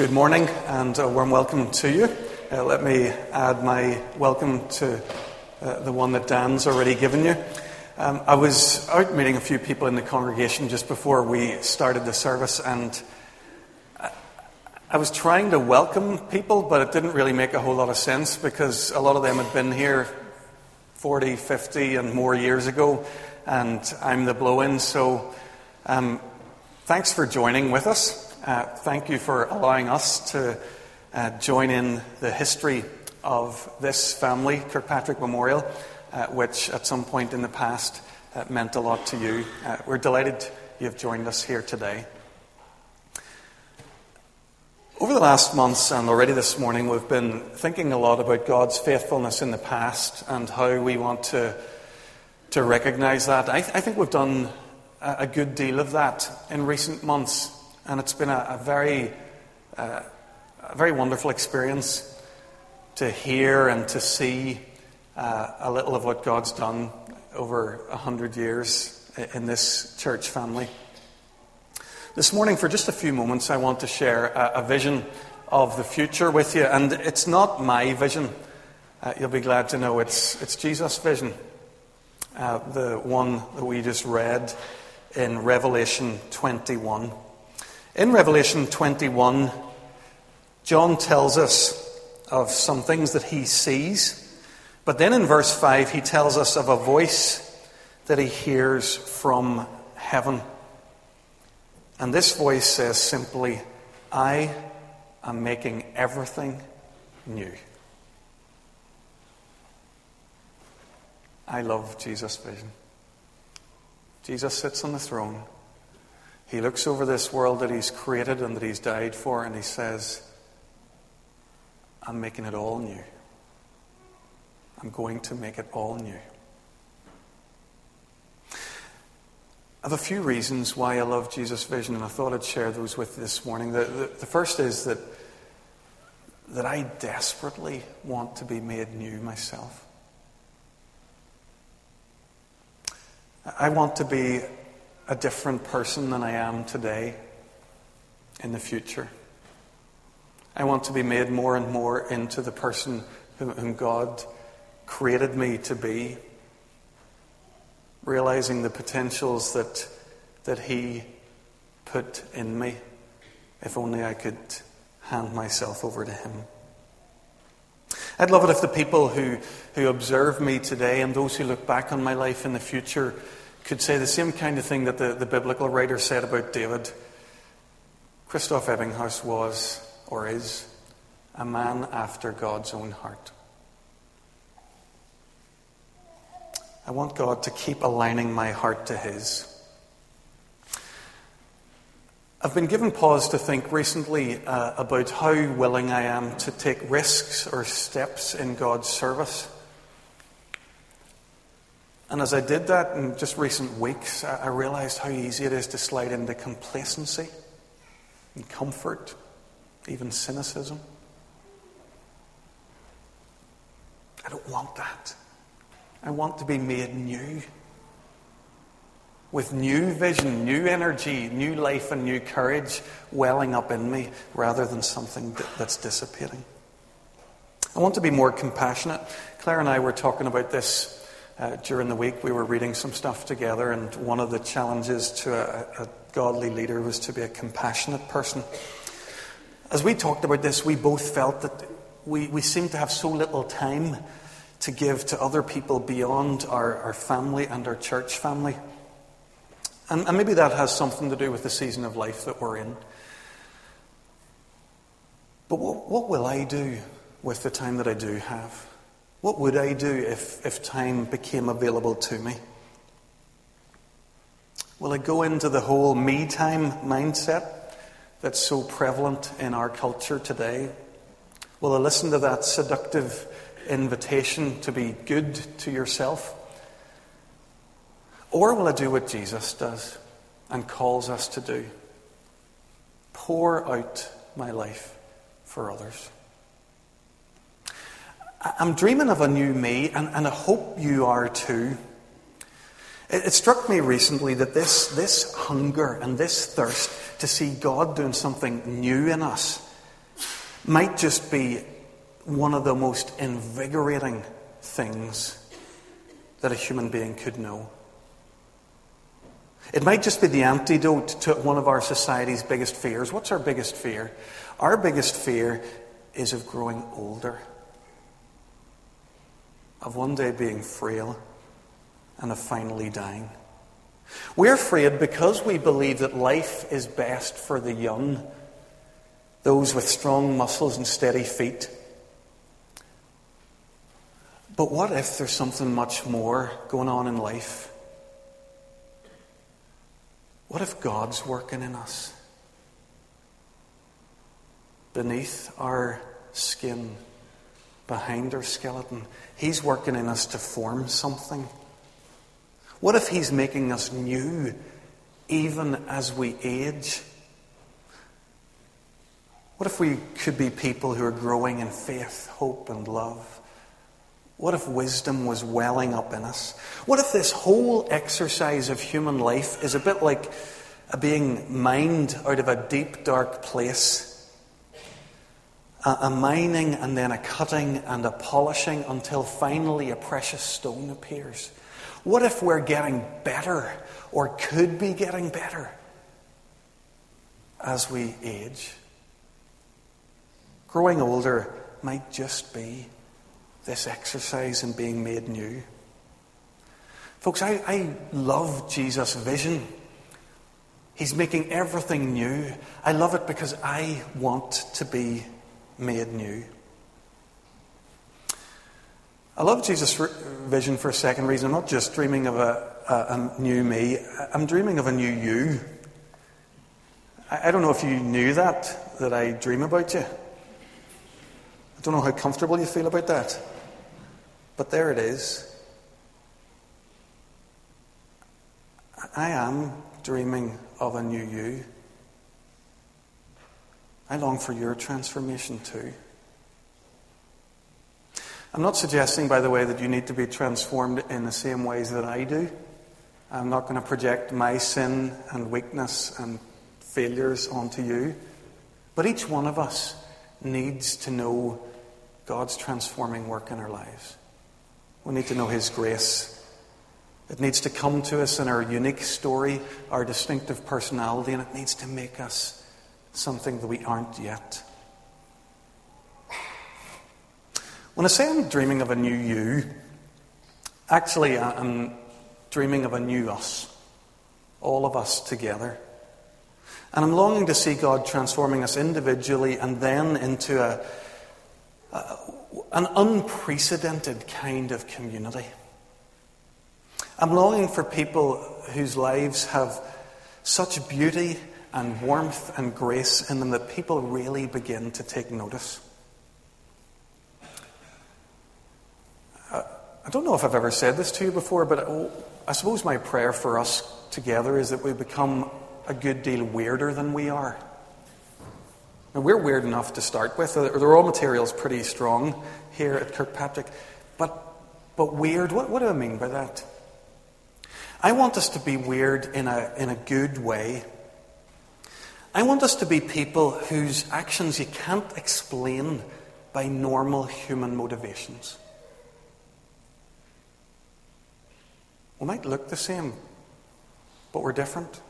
Good morning and a warm welcome to you. Uh, let me add my welcome to uh, the one that Dan's already given you. Um, I was out meeting a few people in the congregation just before we started the service, and I, I was trying to welcome people, but it didn't really make a whole lot of sense because a lot of them had been here 40, 50, and more years ago, and I'm the blow in. So, um, thanks for joining with us. Uh, thank you for allowing us to uh, join in the history of this family, Kirkpatrick Memorial, uh, which at some point in the past uh, meant a lot to you. Uh, we're delighted you've joined us here today. Over the last months and already this morning, we've been thinking a lot about God's faithfulness in the past and how we want to, to recognize that. I, th- I think we've done a, a good deal of that in recent months. And it's been a, a very, uh, a very wonderful experience to hear and to see uh, a little of what God's done over a hundred years in this church family. This morning, for just a few moments, I want to share a, a vision of the future with you. And it's not my vision. Uh, you'll be glad to know it's, it's Jesus' vision. Uh, the one that we just read in Revelation 21. In Revelation 21, John tells us of some things that he sees, but then in verse 5, he tells us of a voice that he hears from heaven. And this voice says simply, I am making everything new. I love Jesus' vision. Jesus sits on the throne. He looks over this world that He's created and that He's died for, and He says, I'm making it all new. I'm going to make it all new. I have a few reasons why I love Jesus' vision, and I thought I'd share those with you this morning. The, the, the first is that, that I desperately want to be made new myself. I want to be a different person than I am today in the future. I want to be made more and more into the person whom God created me to be, realizing the potentials that, that He put in me, if only I could hand myself over to Him. I'd love it if the people who, who observe me today and those who look back on my life in the future could say the same kind of thing that the, the biblical writer said about David. Christoph Ebbinghaus was, or is, a man after God's own heart. I want God to keep aligning my heart to His. I've been given pause to think recently uh, about how willing I am to take risks or steps in God's service. And as I did that in just recent weeks, I realized how easy it is to slide into complacency and comfort, even cynicism. I don't want that. I want to be made new. With new vision, new energy, new life, and new courage welling up in me rather than something that's dissipating. I want to be more compassionate. Claire and I were talking about this uh, during the week, we were reading some stuff together, and one of the challenges to a, a godly leader was to be a compassionate person. As we talked about this, we both felt that we, we seem to have so little time to give to other people beyond our, our family and our church family. And, and maybe that has something to do with the season of life that we're in. But what, what will I do with the time that I do have? What would I do if, if time became available to me? Will I go into the whole me time mindset that's so prevalent in our culture today? Will I listen to that seductive invitation to be good to yourself? Or will I do what Jesus does and calls us to do? Pour out my life for others. I'm dreaming of a new me, and, and I hope you are too. It, it struck me recently that this, this hunger and this thirst to see God doing something new in us might just be one of the most invigorating things that a human being could know. It might just be the antidote to one of our society's biggest fears. What's our biggest fear? Our biggest fear is of growing older, of one day being frail, and of finally dying. We're afraid because we believe that life is best for the young, those with strong muscles and steady feet. But what if there's something much more going on in life? What if God's working in us? Beneath our skin, behind our skeleton, He's working in us to form something. What if He's making us new even as we age? What if we could be people who are growing in faith, hope, and love? What if wisdom was welling up in us? What if this whole exercise of human life is a bit like being mined out of a deep, dark place? A, mining and then a cutting and a polishing until finally a precious stone appears. What if we're getting better or could be getting better as we age? Growing older might just be this exercise in being made new. Folks, I, I love Jesus' vision. He's making everything new. I love it because I want to be made new. I love Jesus' vision for a second reason. I'm not just dreaming of a, a, a new me, I'm dreaming of a new you. I, I don't know if you knew that, that I dream about you. I don't know how comfortable you feel about that. But there it is. I am dreaming of a new you. I long for your transformation too. I'm not suggesting, by the way, that you need to be transformed in the same ways that I do. I'm not going to project my sin and weakness and failures onto you. But each one of us needs to know God's transforming work in our lives. We need to know His grace. It needs to come to us in our unique story, our distinctive personality, and it needs to make us something that we aren't yet. When I say I'm dreaming of a new you, actually, I'm dreaming of a new us, all of us together. And I'm longing to see God transforming us individually and then into a, a, an unprecedented kind of community. I'm longing for people whose lives have such beauty and warmth and grace in them that people really begin to take notice. Uh, I don't know if I've ever said this to you before, but I suppose my prayer for us together is that we become a good deal weirder than we are. Now, we're weird enough to start with. Uh, the raw material's pretty strong here at Kirkpatrick. But, but weird, what, what do I mean by that? I want us to be weird in a, in a good way. I want us to be people whose actions you can't explain by normal human motivations. We might look the same, but we're different.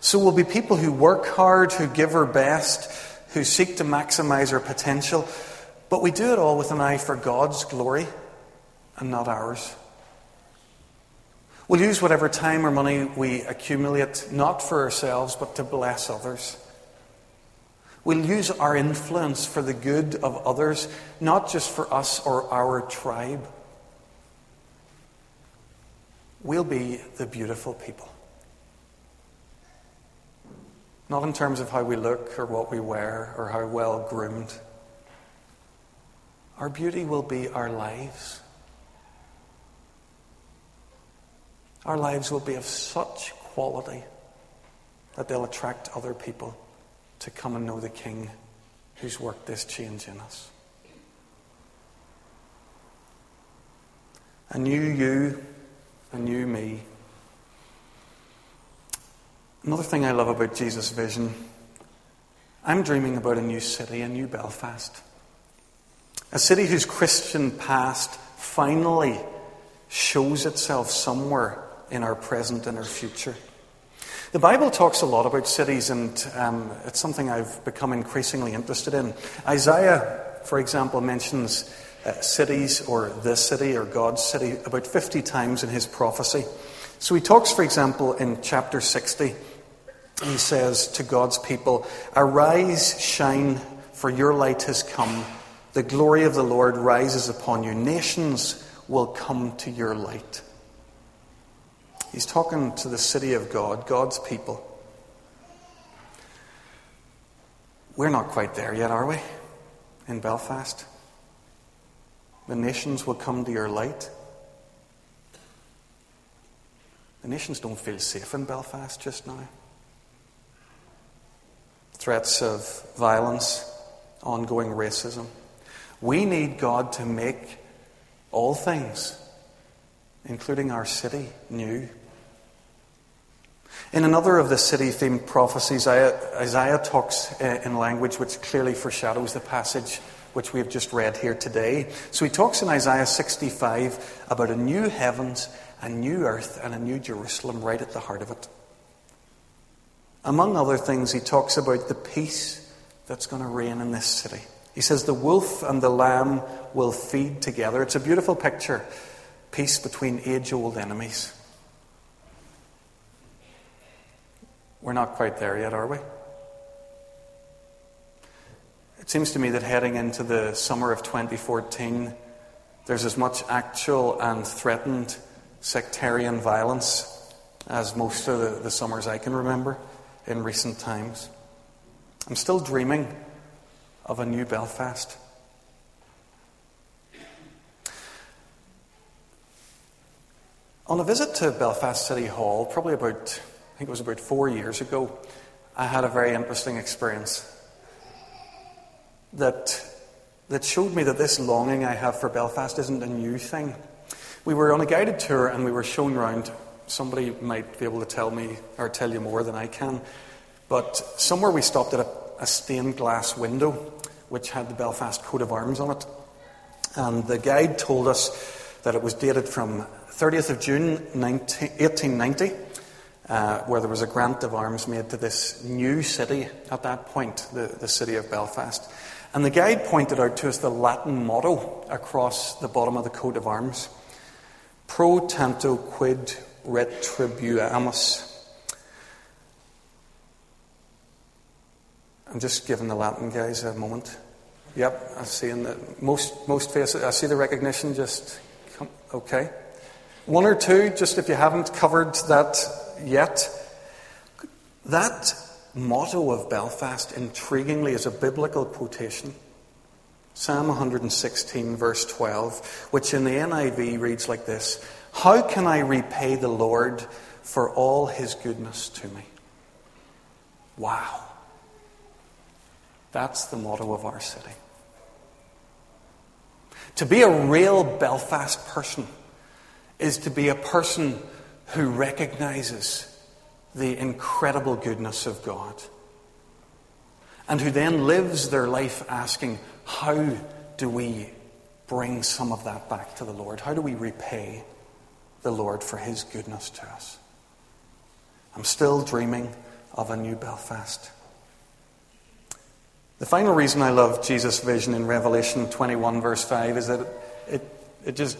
So we'll be people who work hard, who give our best, who seek to maximize our potential, but we do it all with an eye for God's glory and not ours. We'll use whatever time or money we accumulate not for ourselves, but to bless others. We'll use our influence for the good of others, not just for us or our tribe. We'll be the beautiful people. Not in terms of how we look or what we wear or how well groomed. Our beauty will be our lives. Our lives will be of such quality that they'll attract other people to come and know the King who's worked this change in us. A new you a new me. Another thing I love about Jesus' vision, I'm dreaming about a new city, a new Belfast. A city whose Christian past finally shows itself somewhere in our present and our future. The Bible talks a lot about cities, and um, it's something I've become increasingly interested in. Isaiah, for example, mentions uh, cities or the city or God's city about 50 times in his prophecy. So he talks, for example, in chapter 60, he says to God's people, Arise, shine, for your light has come. The glory of the Lord rises upon you. Nations will come to your light. He's talking to the city of God, God's people. We're not quite there yet, are we? In Belfast? The nations will come to your light. The nations don't feel safe in Belfast just now. Threats of violence, ongoing racism. We need God to make all things, including our city, new. In another of the city themed prophecies, Isaiah talks uh, in language which clearly foreshadows the passage which we have just read here today. So he talks in Isaiah 65 about a new heavens, a new earth, and a new Jerusalem right at the heart of it. Among other things, he talks about the peace that's going to reign in this city. He says the wolf and the lamb will feed together. It's a beautiful picture. Peace between age old enemies. We're not quite there yet, are we? It seems to me that heading into the summer of 2014, there's as much actual and threatened sectarian violence as most of the, the summers I can remember in recent times. I'm still dreaming of a new Belfast. On a visit to Belfast City Hall, probably about I think it was about four years ago, I had a very interesting experience that, that showed me that this longing I have for Belfast isn't a new thing. We were on a guided tour and we were shown around. Somebody might be able to tell me or tell you more than I can. But somewhere we stopped at a, a stained glass window which had the Belfast coat of arms on it. And the guide told us that it was dated from 30th of June 19, 1890 uh, where there was a grant of arms made to this new city at that point, the, the city of Belfast. And the guide pointed out to us the Latin motto across the bottom of the coat of arms Pro tanto quid retribuamus. I'm just giving the Latin guys a moment. Yep, I'm seeing that most most faces. I see the recognition. Just come, okay. One or two, just if you haven't covered that yet. That motto of Belfast, intriguingly, is a biblical quotation. Psalm 116, verse 12, which in the NIV reads like this How can I repay the Lord for all his goodness to me? Wow. That's the motto of our city. To be a real Belfast person is to be a person who recognizes the incredible goodness of God and who then lives their life asking, How do we bring some of that back to the Lord? How do we repay the Lord for his goodness to us? I'm still dreaming of a new Belfast. The final reason I love Jesus' vision in Revelation 21, verse 5, is that it, it, it just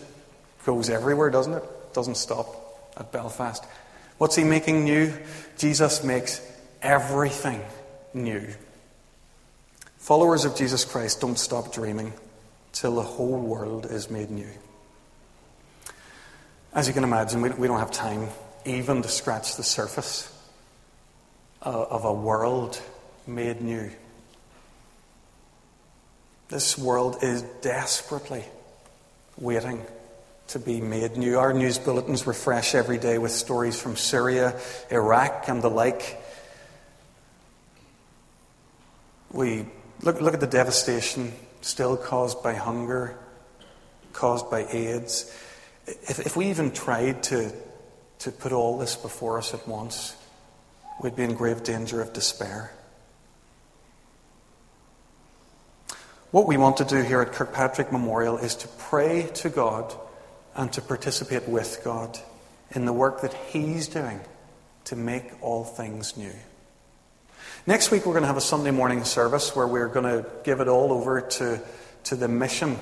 goes everywhere, doesn't it? Doesn't stop at Belfast. What's he making new? Jesus makes everything new. Followers of Jesus Christ don't stop dreaming till the whole world is made new. As you can imagine, we, don't have time even to scratch the surface of a world made new. This world is desperately waiting to be made new. Our news bulletins refresh every day with stories from Syria, Iraq, and the like. We look, look at the devastation still caused by hunger, caused by AIDS. If, if we even tried to, to put all this before us at once, we'd be in grave danger of despair. What we want to do here at Kirkpatrick Memorial is to pray to God and to participate with God in the work that He's doing to make all things new. Next week, we're going to have a Sunday morning service where we're going to give it all over to, to the mission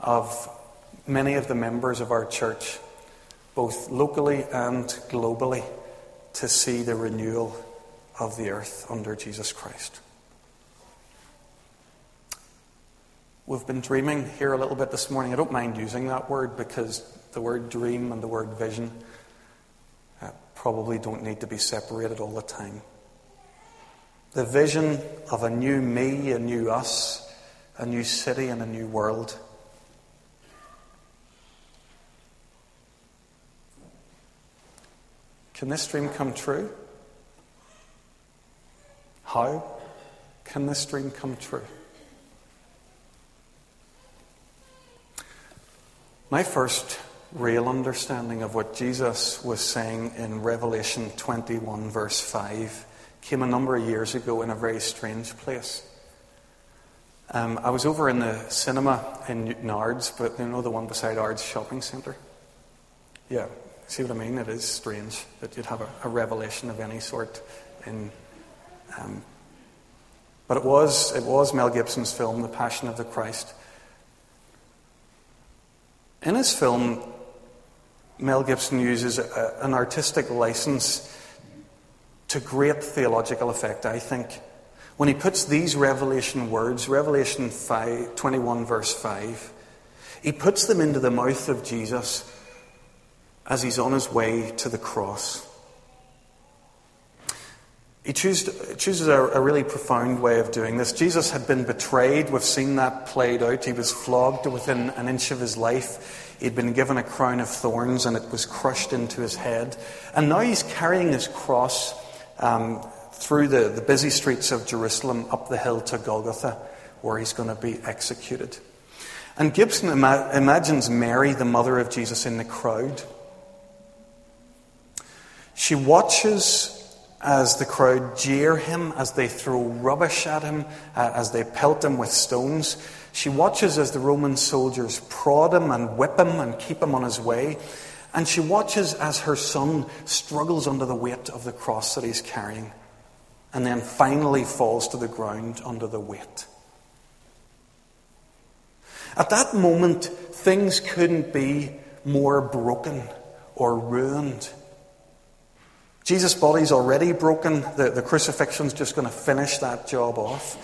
of many of the members of our church, both locally and globally, to see the renewal of the earth under Jesus Christ. We've been dreaming here a little bit this morning. I don't mind using that word because the word dream and the word vision uh, probably don't need to be separated all the time. The vision of a new me, a new us, a new city, and a new world. Can this dream come true? How can this dream come true? My first real understanding of what Jesus was saying in Revelation 21, verse 5, came a number of years ago in a very strange place. Um, I was over in the cinema in Newton but you know the one beside Ards Shopping Centre? Yeah, see what I mean? It is strange that you'd have a, a revelation of any sort in. Um, but it was, it was Mel Gibson's film, The Passion of the Christ. In his film, Mel Gibson uses a, an artistic license to great theological effect, I think, when he puts these revelation words, Revelation 5, 21, verse 5, he puts them into the mouth of Jesus as he's on his way to the cross. He chooses a, a, really profound way of doing this. Jesus had been betrayed. We've seen that played out. He was flogged within an inch of his life. He'd been given a crown of thorns and it was crushed into his head. And now he's carrying his cross um, through the, the busy streets of Jerusalem up the hill to Golgotha, where he's going to be executed. And Gibson ima- imagines Mary, the mother of Jesus, in the crowd. She watches as the crowd jeer him, as they throw rubbish at him, uh, as they pelt him with stones. She watches as the Roman soldiers prod him and whip him and keep him on his way. And she watches as her son struggles under the weight of the cross that he's carrying and then finally falls to the ground under the weight. At that moment, things couldn't be more broken or ruined Jesus' body's already broken. The, the crucifixion's just going to finish that job off.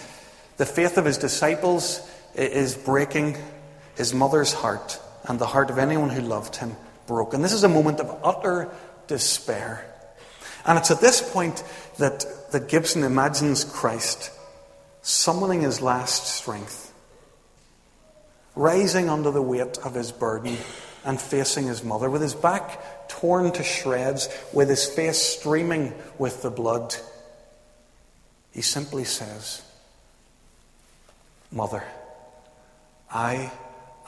The faith of his disciples is breaking his mother's heart and the heart of anyone who loved him broken. This is a moment of utter despair. And it's at this point that, that Gibson imagines Christ summoning his last strength, rising under the weight of his burden and facing his mother with his back torn to shreds, with his face streaming with the blood, he simply says, Mother, I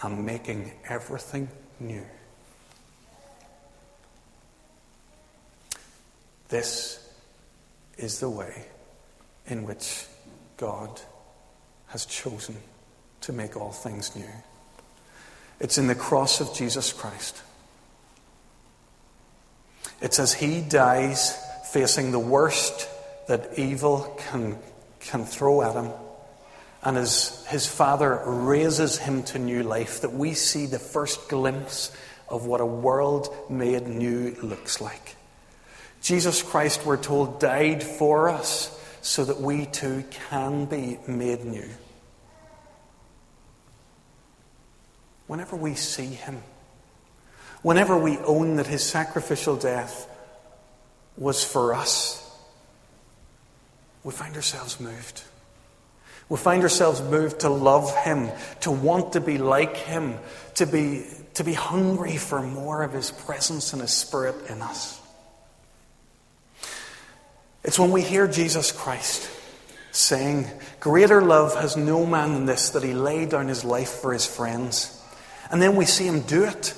am making everything new. This is the way in which God has chosen to make all things new. It's in the cross of Jesus Christ it's as he dies facing the worst that evil can, can throw at him. And as his father raises him to new life, that we see the first glimpse of what a world made new looks like. Jesus Christ, we're told, died for us so that we too can be made new. Whenever we see him, whenever we own that his sacrificial death was for us, we find ourselves moved. We find ourselves moved to love him, to want to be like him, to be, to be hungry for more of his presence and his spirit in us. It's when we hear Jesus Christ saying, Greater love has no man than this, that he laid down his life for his friends. And then we see him do it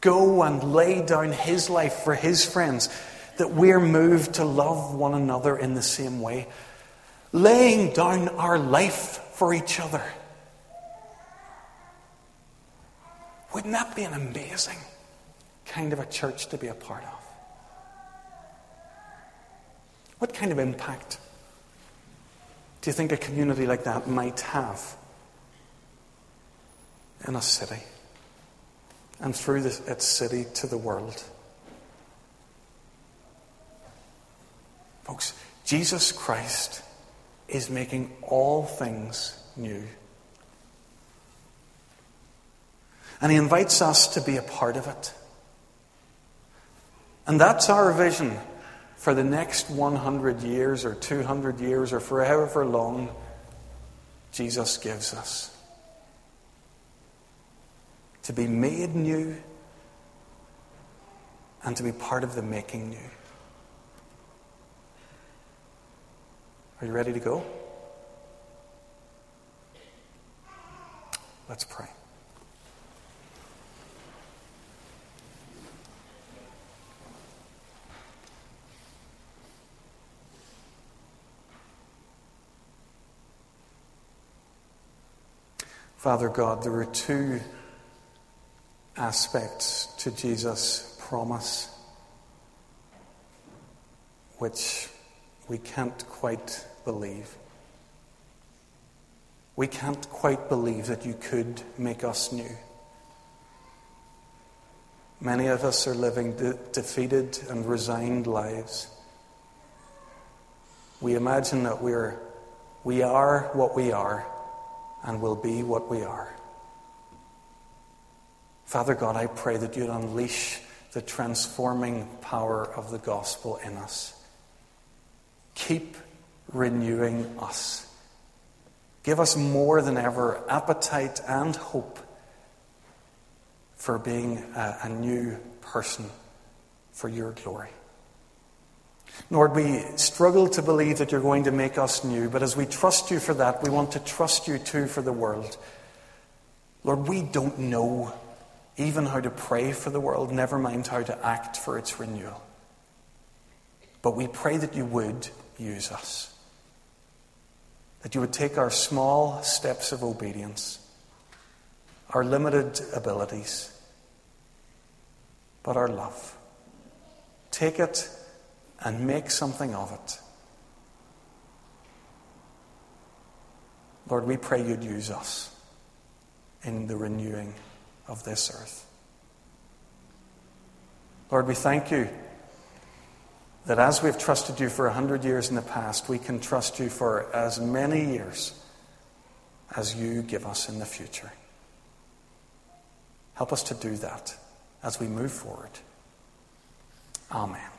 go and lay down his life for his friends, that we're moved to love one another in the same way. Laying down our life for each other. Wouldn't that be an amazing kind of a church to be a part of? What kind of impact do you think a community like that might have in a city and through this, its city to the world? Folks, Jesus Christ is making all things new. And he invites us to be a part of it. And that's our vision for the next 100 years or 200 years or forever long Jesus gives us. To be made new and to be part of the making new. Are you ready to go? Let's pray. Father God, there are two aspects to Jesus' promise which we can't quite believe. We can't quite believe that you could make us new. Many of us are living de- defeated and resigned lives. We imagine that we're, we are what we are and will be what we are. Father God, I pray that you'd unleash the transforming power of the gospel in us. Keep renewing us. Give us more than ever appetite and hope for being a, a new person for your glory. Lord, we struggle to believe that you're going to make us new, but as we trust you for that, we want to trust you too for the world. Lord, we don't know even how to pray for the world, never mind how to act for its renewal. But we pray that you would use us, that you would take our small steps of obedience, our limited abilities, but our love. Take it and make something of it. Lord, we pray you'd use us in the renewing of this earth. Lord, we thank you that as we've trusted you for a hundred years in the past, we can trust you for as many years as you give us in the future. Help us to do that as we move forward. Amen.